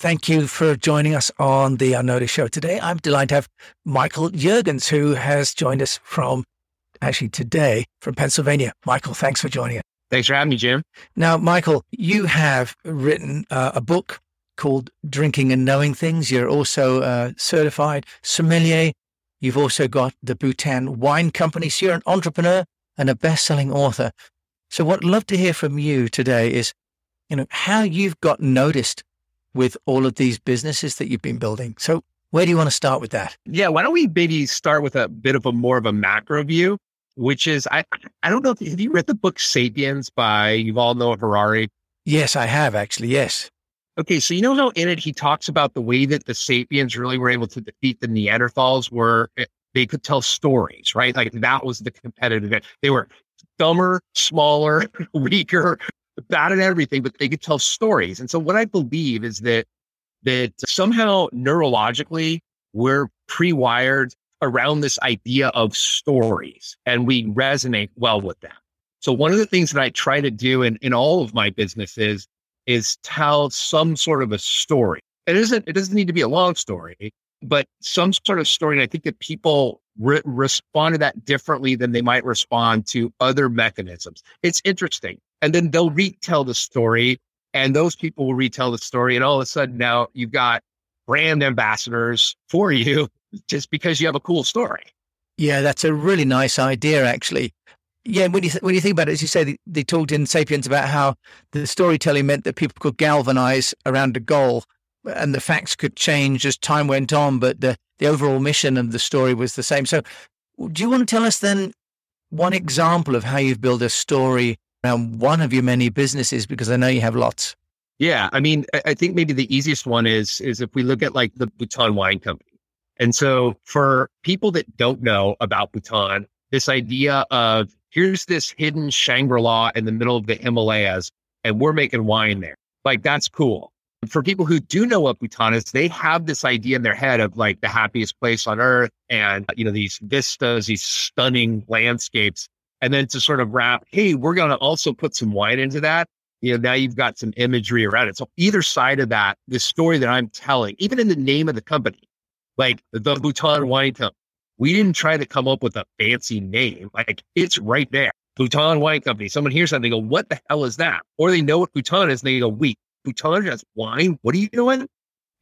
Thank you for joining us on the Unnoticed Show today. I'm delighted to have Michael Juergens, who has joined us from actually today from Pennsylvania. Michael, thanks for joining us. Thanks for having me, Jim. Now, Michael, you have written uh, a book called Drinking and Knowing Things. You're also a certified sommelier. You've also got the Bhutan Wine Company. So you're an entrepreneur and a best-selling author. So what I'd love to hear from you today is, you know, how you've got noticed with all of these businesses that you've been building. So where do you want to start with that? Yeah, why don't we maybe start with a bit of a more of a macro view, which is I I don't know if have you read the book Sapiens by Yuval Noah Harari? Yes, I have actually. Yes. Okay, so you know how in it he talks about the way that the Sapiens really were able to defeat the Neanderthals, where eh, they could tell stories, right? Like that was the competitive. They were dumber, smaller, weaker, bad at everything, but they could tell stories. And so what I believe is that that somehow neurologically we're pre-wired around this idea of stories and we resonate well with them. So one of the things that I try to do in, in all of my businesses is tell some sort of a story. It isn't, it doesn't need to be a long story, but some sort of story. And I think that people re- respond to that differently than they might respond to other mechanisms. It's interesting. And then they'll retell the story and those people will retell the story. And all of a sudden now you've got brand ambassadors for you just because you have a cool story. Yeah, that's a really nice idea, actually. Yeah, when you th- when you think about it, as you say, they, they talked in *Sapiens* about how the storytelling meant that people could galvanize around a goal, and the facts could change as time went on, but the the overall mission of the story was the same. So, do you want to tell us then one example of how you've built a story around one of your many businesses? Because I know you have lots. Yeah, I mean, I think maybe the easiest one is is if we look at like the Bhutan Wine Company. And so for people that don't know about Bhutan, this idea of here's this hidden Shangri-La in the middle of the Himalayas and we're making wine there. Like that's cool. For people who do know what Bhutan is, they have this idea in their head of like the happiest place on earth and, you know, these vistas, these stunning landscapes. And then to sort of wrap, hey, we're going to also put some wine into that. You know, now you've got some imagery around it. So either side of that, the story that I'm telling, even in the name of the company, like the Bhutan Wine Company, we didn't try to come up with a fancy name. Like it's right there. Bhutan Wine Company. Someone hears something, they go, what the hell is that? Or they know what Bhutan is and they go, wait, Bhutan has wine? What are you doing?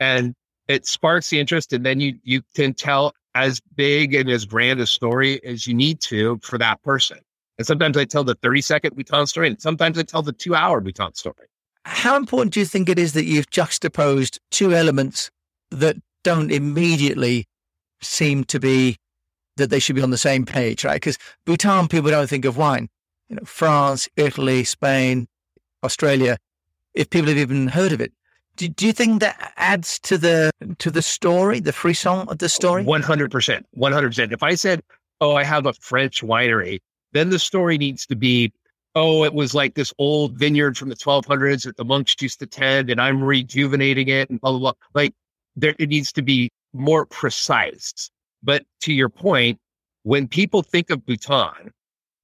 And it sparks the interest. And then you, you can tell as big and as grand a story as you need to for that person. And sometimes I tell the 30 second Bhutan story, and sometimes I tell the two hour Bhutan story. How important do you think it is that you've juxtaposed two elements that don't immediately seem to be that they should be on the same page, right? Because Bhutan, people don't think of wine. You know, France, Italy, Spain, Australia, if people have even heard of it. Do, do you think that adds to the to the story, the frisson of the story? One hundred percent, one hundred percent. If I said, "Oh, I have a French winery," then the story needs to be, "Oh, it was like this old vineyard from the 1200s that the monks used to tend, and I'm rejuvenating it," and blah blah blah. Like there, it needs to be more precise. But to your point, when people think of Bhutan,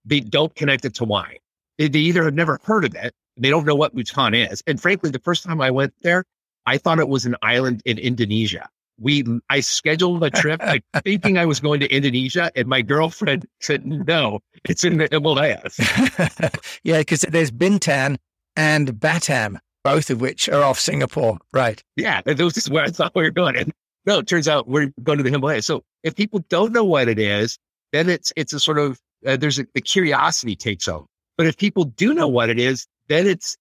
they don't connect it to wine. They, they either have never heard of it they don't know what Bhutan is. And frankly, the first time I went there, I thought it was an island in Indonesia. We, I scheduled a trip like, thinking I was going to Indonesia, and my girlfriend said, "No, it's in the Himalayas." yeah, because there's Bintan and Batam, both of which are off Singapore, right? Yeah, those is where I thought we were going. And no, it turns out we're going to the Himalayas. So if people don't know what it is, then it's it's a sort of uh, there's a, the curiosity takes over. But if people do know what it is, then it's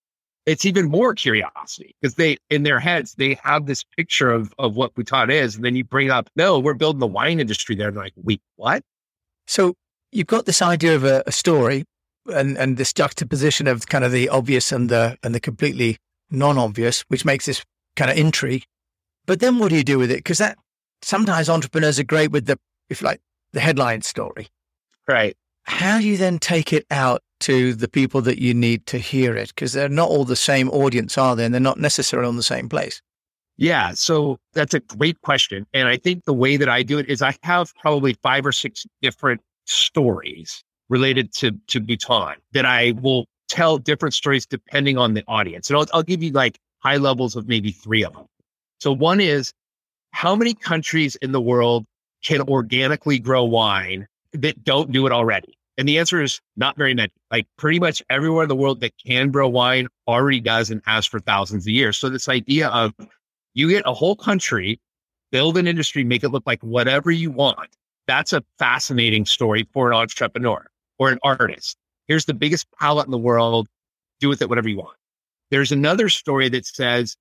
it's even more curiosity because they in their heads they have this picture of of what Bhutan is, and then you bring up, no, we're building the wine industry there. And they're like, wait, what? So you've got this idea of a, a story and and this juxtaposition of kind of the obvious and the and the completely non-obvious, which makes this kind of intrigue. But then what do you do with it? Because that sometimes entrepreneurs are great with the if like the headline story. Right. How do you then take it out to the people that you need to hear it? Because they're not all the same audience, are they? And they're not necessarily on the same place. Yeah. So that's a great question. And I think the way that I do it is I have probably five or six different stories related to, to Bhutan that I will tell different stories depending on the audience. And I'll, I'll give you like high levels of maybe three of them. So one is how many countries in the world can organically grow wine that don't do it already? And the answer is not very many. Like pretty much everywhere in the world that can grow wine already does and has for thousands of years. So this idea of you get a whole country, build an industry, make it look like whatever you want. That's a fascinating story for an entrepreneur or an artist. Here's the biggest palette in the world. Do with it whatever you want. There's another story that says,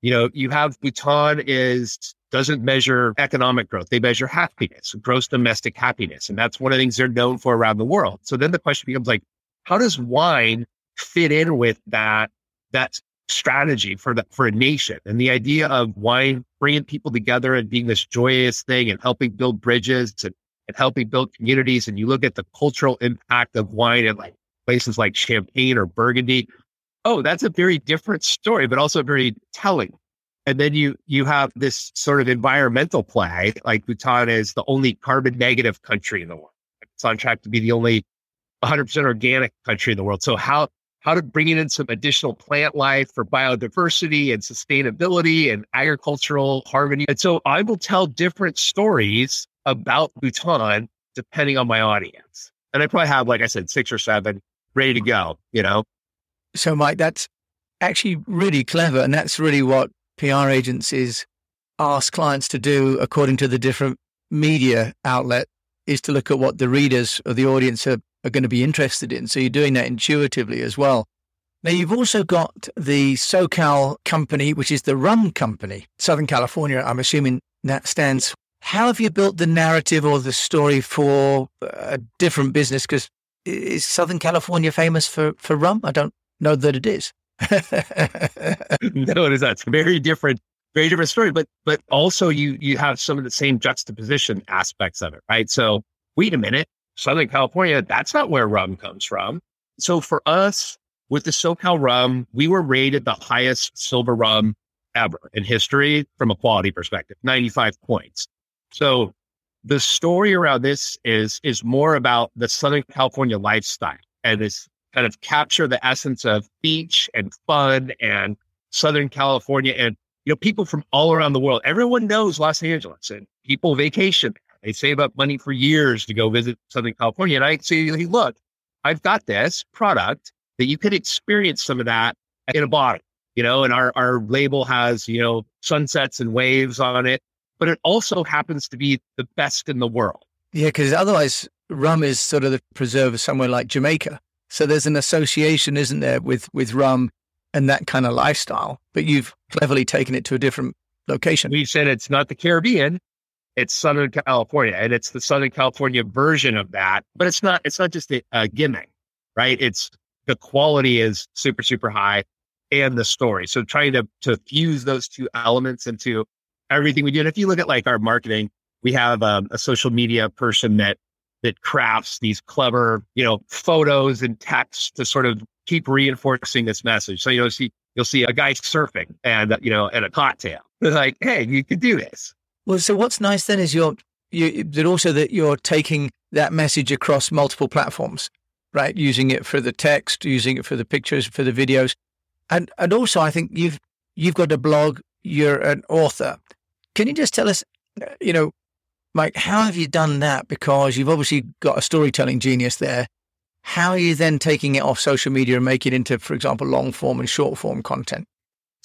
you know, you have Bhutan is doesn't measure economic growth. They measure happiness, gross domestic happiness. And that's one of the things they're known for around the world. So then the question becomes like, how does wine fit in with that, that strategy for the, for a nation? And the idea of wine bringing people together and being this joyous thing and helping build bridges and, and helping build communities. And you look at the cultural impact of wine in like places like Champagne or Burgundy. Oh, that's a very different story, but also very telling and then you you have this sort of environmental play, like Bhutan is the only carbon negative country in the world. It's on track to be the only 100% organic country in the world. So how how to bring in some additional plant life for biodiversity and sustainability and agricultural harmony. And so I will tell different stories about Bhutan depending on my audience. And I probably have, like I said, six or seven ready to go, you know? So Mike, that's actually really clever. And that's really what PR agencies ask clients to do according to the different media outlet is to look at what the readers or the audience are, are going to be interested in. So you're doing that intuitively as well. Now, you've also got the SoCal company, which is the Rum Company, Southern California. I'm assuming that stands. How have you built the narrative or the story for uh, a different business? Because is Southern California famous for, for rum? I don't know that it is. no, it is not. It's very different, very different story. But but also you you have some of the same juxtaposition aspects of it, right? So wait a minute, Southern California, that's not where rum comes from. So for us, with the SoCal rum, we were rated the highest silver rum ever in history from a quality perspective, 95 points. So the story around this is is more about the Southern California lifestyle and this kind of capture the essence of beach and fun and Southern California and you know people from all around the world. Everyone knows Los Angeles and people vacation. They save up money for years to go visit Southern California. And I say, look, I've got this product that you could experience some of that in a bottle, you know, and our, our label has, you know, sunsets and waves on it, but it also happens to be the best in the world. Yeah, because otherwise rum is sort of the preserve of somewhere like Jamaica. So there's an association, isn't there, with with rum and that kind of lifestyle. But you've cleverly taken it to a different location. We said it's not the Caribbean, it's Southern California, and it's the Southern California version of that. But it's not. It's not just a, gimmick, right? It's the quality is super super high, and the story. So trying to to fuse those two elements into everything we do. And if you look at like our marketing, we have um, a social media person that that crafts these clever, you know, photos and text to sort of keep reinforcing this message. So you'll see you'll see a guy surfing and you know and a cocktail. It's like, hey, you could do this. Well, so what's nice then is you're you that also that you're taking that message across multiple platforms, right? Using it for the text, using it for the pictures, for the videos, and and also I think you've you've got a blog. You're an author. Can you just tell us, uh, you know, Mike, how have you done that? Because you've obviously got a storytelling genius there. How are you then taking it off social media and making it into, for example, long form and short form content?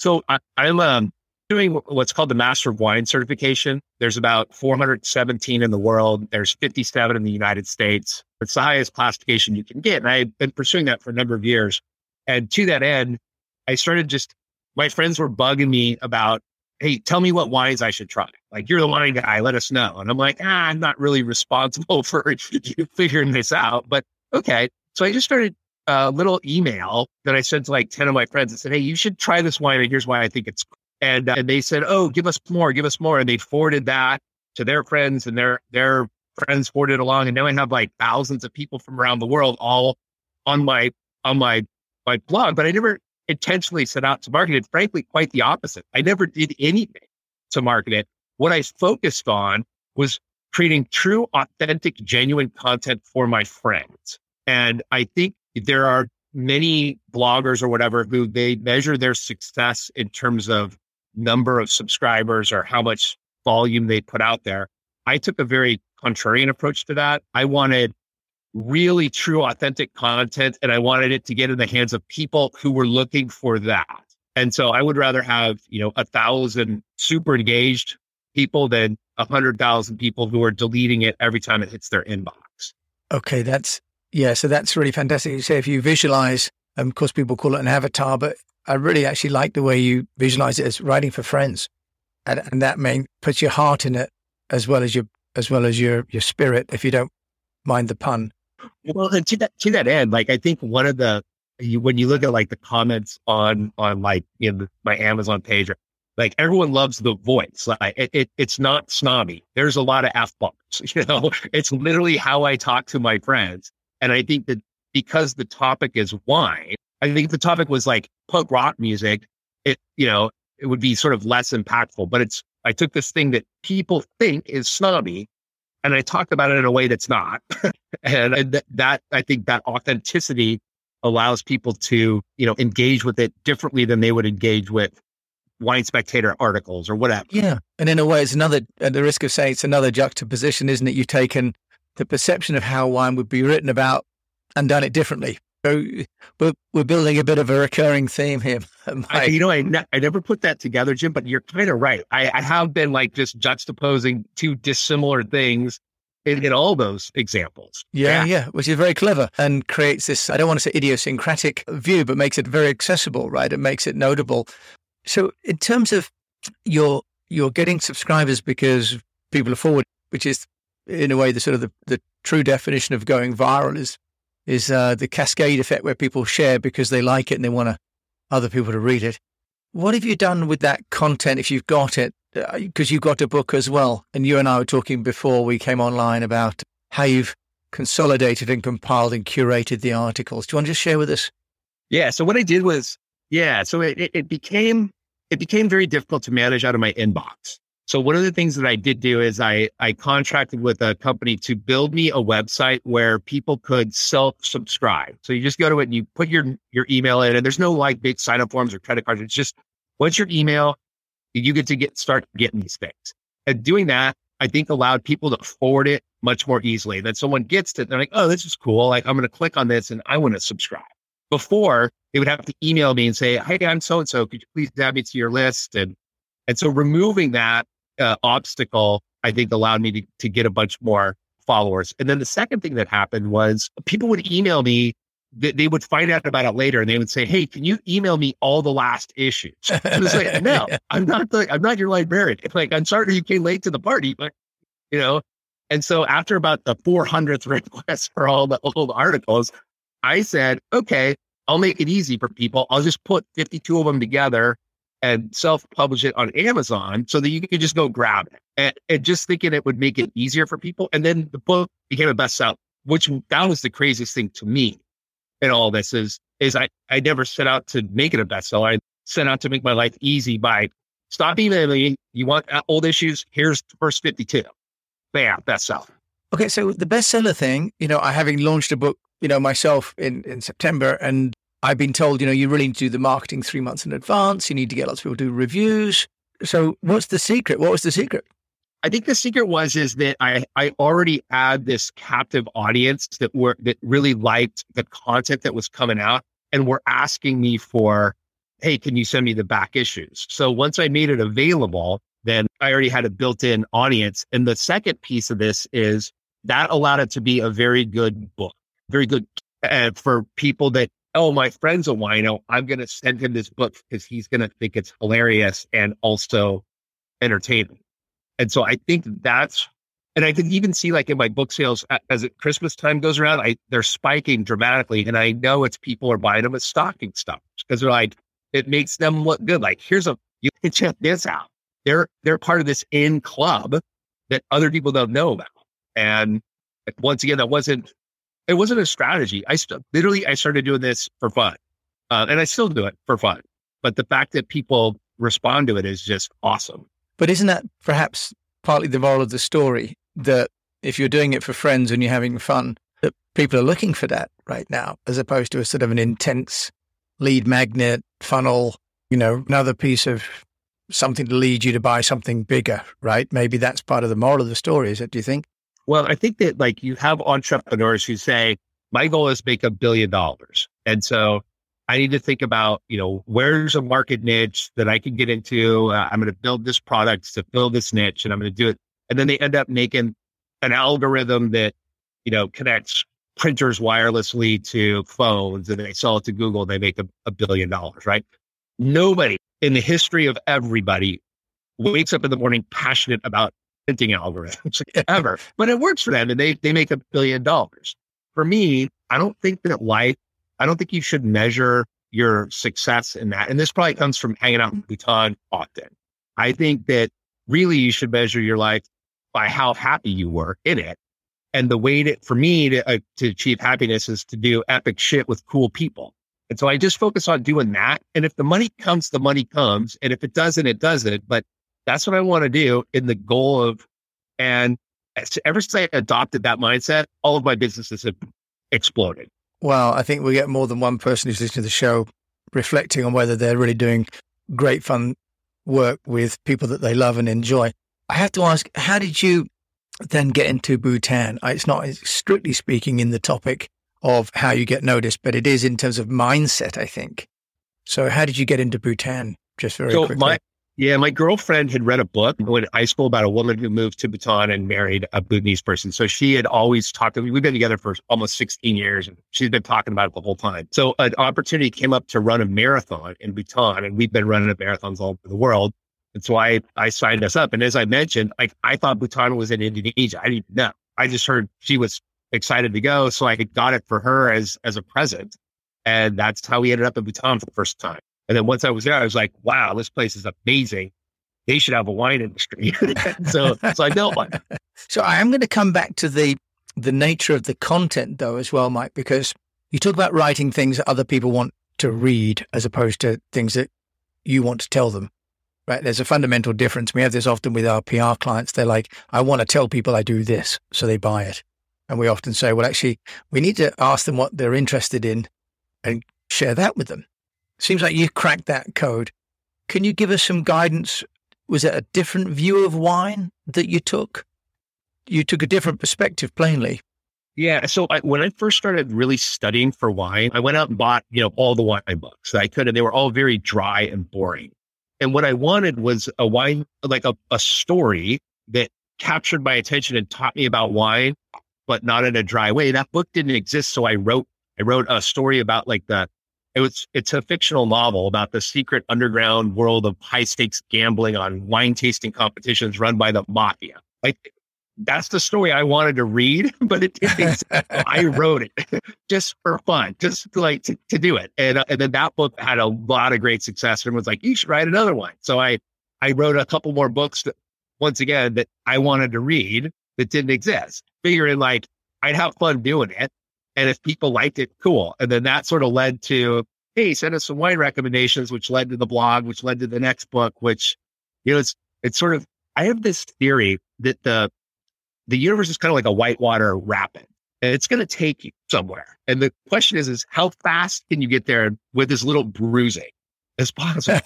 So I, am um, doing what's called the Master of Wine certification. There's about 417 in the world. There's 57 in the United States. It's the highest classification you can get. And I've been pursuing that for a number of years. And to that end, I started just, my friends were bugging me about hey, tell me what wines I should try. Like, you're the wine guy, let us know. And I'm like, ah, I'm not really responsible for you figuring this out, but okay. So I just started a little email that I sent to like 10 of my friends and said, hey, you should try this wine. And here's why I think it's, and, uh, and they said, oh, give us more, give us more. And they forwarded that to their friends and their, their friends forwarded along. And now I have like thousands of people from around the world all on my, on my, my blog, but I never intentionally set out to market it. Frankly, quite the opposite. I never did anything to market it. What I focused on was creating true, authentic, genuine content for my friends. And I think there are many bloggers or whatever who they measure their success in terms of number of subscribers or how much volume they put out there. I took a very contrarian approach to that. I wanted really true, authentic content, and I wanted it to get in the hands of people who were looking for that. And so I would rather have, you know, a thousand super engaged people than a hundred thousand people who are deleting it every time it hits their inbox. Okay. That's, yeah. So that's really fantastic. You say if you visualize, um, of course, people call it an avatar, but I really actually like the way you visualize it as writing for friends. And, and that may puts your heart in it as well as your, as well as your, your spirit, if you don't mind the pun. Well, and to that, to that end, like, I think one of the, you, when you look at like the comments on on like you know my Amazon page, like everyone loves the voice. Like it, it, it's not snobby. There's a lot of f bombs. You know, it's literally how I talk to my friends. And I think that because the topic is wine, I think if the topic was like punk rock music. It you know it would be sort of less impactful. But it's I took this thing that people think is snobby, and I talked about it in a way that's not. and, that, that I think that authenticity allows people to, you know, engage with it differently than they would engage with wine spectator articles or whatever. Yeah. And in a way, it's another, at the risk of saying it's another juxtaposition, isn't it? You've taken the perception of how wine would be written about and done it differently. So we're, we're building a bit of a recurring theme here. I, you know, I, ne- I never put that together, Jim, but you're kind of right. I, I have been like just juxtaposing two dissimilar things in, in all those examples. Yeah, yeah, yeah, which is very clever and creates this, I don't want to say idiosyncratic view, but makes it very accessible, right? It makes it notable. So in terms of your you're getting subscribers because people are forward, which is in a way the sort of the, the true definition of going viral is is uh, the cascade effect where people share because they like it and they want other people to read it. What have you done with that content if you've got it because uh, you've got a book as well. And you and I were talking before we came online about how you've consolidated and compiled and curated the articles. Do you want to just share with us? Yeah. So what I did was, yeah. So it, it, it became it became very difficult to manage out of my inbox. So one of the things that I did do is I I contracted with a company to build me a website where people could self subscribe. So you just go to it and you put your your email in, and there's no like big sign up forms or credit cards. It's just once your email, you get to get start getting these things. And doing that, I think allowed people to forward it much more easily. Then someone gets it, they're like, oh, this is cool. Like I'm going to click on this and I want to subscribe. Before they would have to email me and say, hey, I'm so and so. Could you please add me to your list? And and so removing that uh, obstacle, I think allowed me to, to get a bunch more followers. And then the second thing that happened was people would email me that they would find out about it later and they would say, Hey, can you email me all the last issues? I was like, no, I'm not the, I'm not your librarian. Like, I'm sorry you came late to the party, but you know, and so after about the 400th request for all the old articles, I said, okay, I'll make it easy for people. I'll just put 52 of them together and self publish it on Amazon so that you can just go grab it. And, and just thinking it would make it easier for people. And then the book became a bestseller, which that was the craziest thing to me in all this is is I, I never set out to make it a bestseller. I set out to make my life easy by stop emailing me. You want uh, old issues? Here's the first 52. Bam, bestseller. Okay, so the bestseller thing, you know, I having launched a book, you know, myself in, in September, and I've been told, you know, you really need to do the marketing three months in advance. You need to get lots of people to do reviews. So what's the secret? What was the secret? I think the secret was is that I I already had this captive audience that were that really liked the content that was coming out and were asking me for, hey, can you send me the back issues? So once I made it available, then I already had a built-in audience. And the second piece of this is that allowed it to be a very good book, very good uh, for people that oh, my friend's a wino. I'm going to send him this book because he's going to think it's hilarious and also entertaining. And so I think that's, and I can even see like in my book sales as it, Christmas time goes around, I they're spiking dramatically, and I know it's people are buying them as stocking stuffers because they're like it makes them look good. Like here's a you can check this out. They're they're part of this in club that other people don't know about. And once again, that wasn't it wasn't a strategy. I st- literally I started doing this for fun, uh, and I still do it for fun. But the fact that people respond to it is just awesome. But isn't that perhaps partly the moral of the story that if you're doing it for friends and you're having fun, that people are looking for that right now, as opposed to a sort of an intense lead magnet funnel, you know, another piece of something to lead you to buy something bigger, right? Maybe that's part of the moral of the story, is it? Do you think? Well, I think that like you have entrepreneurs who say, my goal is make a billion dollars. And so I need to think about, you know, where's a market niche that I can get into? Uh, I'm going to build this product to fill this niche and I'm going to do it. And then they end up making an algorithm that, you know, connects printers wirelessly to phones and they sell it to Google and they make a, a billion dollars, right? Nobody in the history of everybody wakes up in the morning passionate about printing algorithms ever, but it works for them and they, they make a billion dollars. For me, I don't think that life I don't think you should measure your success in that. And this probably comes from hanging out in Bhutan often. I think that really you should measure your life by how happy you were in it. And the way that for me to, uh, to achieve happiness is to do epic shit with cool people. And so I just focus on doing that. And if the money comes, the money comes. And if it doesn't, it doesn't. But that's what I want to do in the goal of, and ever since I adopted that mindset, all of my businesses have exploded. Well, I think we get more than one person who's listening to the show reflecting on whether they're really doing great fun work with people that they love and enjoy. I have to ask, how did you then get into Bhutan? It's not strictly speaking in the topic of how you get noticed, but it is in terms of mindset, I think. So, how did you get into Bhutan? Just very so quickly. My, yeah, my girlfriend had read a book in high school about a woman who moved to Bhutan and married a Bhutanese person. So she had always talked. We've been together for almost 16 years and she's been talking about it the whole time. So an opportunity came up to run a marathon in Bhutan and we've been running marathons all over the world. And so I, I signed us up. And as I mentioned, like I thought Bhutan was in Indonesia. I didn't know. I just heard she was excited to go. So I got it for her as, as a present. And that's how we ended up in Bhutan for the first time. And then once I was there, I was like, wow, this place is amazing. They should have a wine industry. so, so I built one. So I am going to come back to the the nature of the content though as well, Mike, because you talk about writing things that other people want to read as opposed to things that you want to tell them. Right. There's a fundamental difference. We have this often with our PR clients. They're like, I want to tell people I do this. So they buy it. And we often say, well, actually, we need to ask them what they're interested in and share that with them. Seems like you cracked that code. Can you give us some guidance? Was it a different view of wine that you took? You took a different perspective, plainly. Yeah. So I, when I first started really studying for wine, I went out and bought, you know, all the wine books that I could, and they were all very dry and boring. And what I wanted was a wine, like a, a story that captured my attention and taught me about wine, but not in a dry way. That book didn't exist. So I wrote, I wrote a story about like the it was it's a fictional novel about the secret underground world of high stakes gambling on wine tasting competitions run by the mafia. Like that's the story I wanted to read, but it didn't. I wrote it just for fun, just like to, to do it. And, uh, and then that book had a lot of great success and was like, you should write another one. So I, I wrote a couple more books that once again, that I wanted to read that didn't exist, figuring like I'd have fun doing it. And if people liked it, cool. And then that sort of led to, hey, send us some wine recommendations, which led to the blog, which led to the next book, which, you know, it's, it's sort of, I have this theory that the, the universe is kind of like a whitewater rapid and it's going to take you somewhere. And the question is, is how fast can you get there with as little bruising as possible?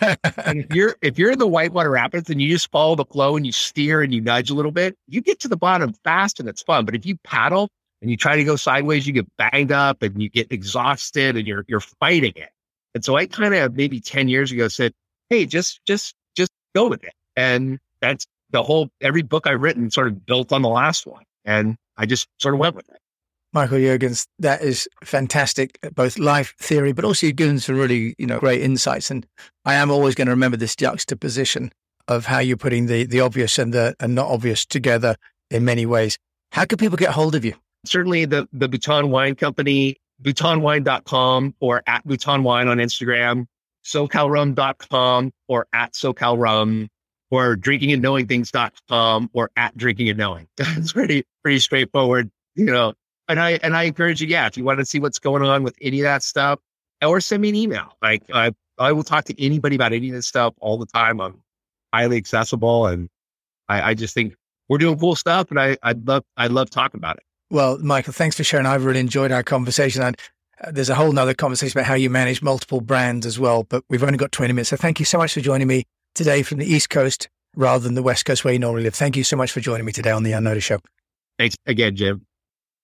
and if you're, if you're in the whitewater rapids and you just follow the flow and you steer and you nudge a little bit, you get to the bottom fast and it's fun. But if you paddle and you try to go sideways, you get banged up and you get exhausted and you're you're fighting it. And so I kind of maybe 10 years ago said, Hey, just just just go with it. And that's the whole every book I've written sort of built on the last one. And I just sort of went with it. Michael Juergens, that is fantastic, uh, both life theory, but also you've given some really, you know, great insights. And I am always going to remember this juxtaposition of how you're putting the the obvious and the and not obvious together in many ways. How can people get hold of you? Certainly the, the Bhutan Wine Company, bhutanwine.com or at Bhutan Wine on Instagram, socalrum.com or at socalrum or drinkingandknowingthings.com or at drinking and knowing. it's pretty, pretty straightforward, you know. And I, and I encourage you, yeah, if you want to see what's going on with any of that stuff, or send me an email. Like I, I will talk to anybody about any of this stuff all the time. I'm highly accessible and I, I just think we're doing cool stuff and I, I'd love, I'd love talking about it. Well, Michael, thanks for sharing. I've really enjoyed our conversation. And uh, there's a whole nother conversation about how you manage multiple brands as well, but we've only got 20 minutes. So thank you so much for joining me today from the East Coast rather than the West Coast where you normally live. Thank you so much for joining me today on the Unnoticed Show. Thanks again, Jim.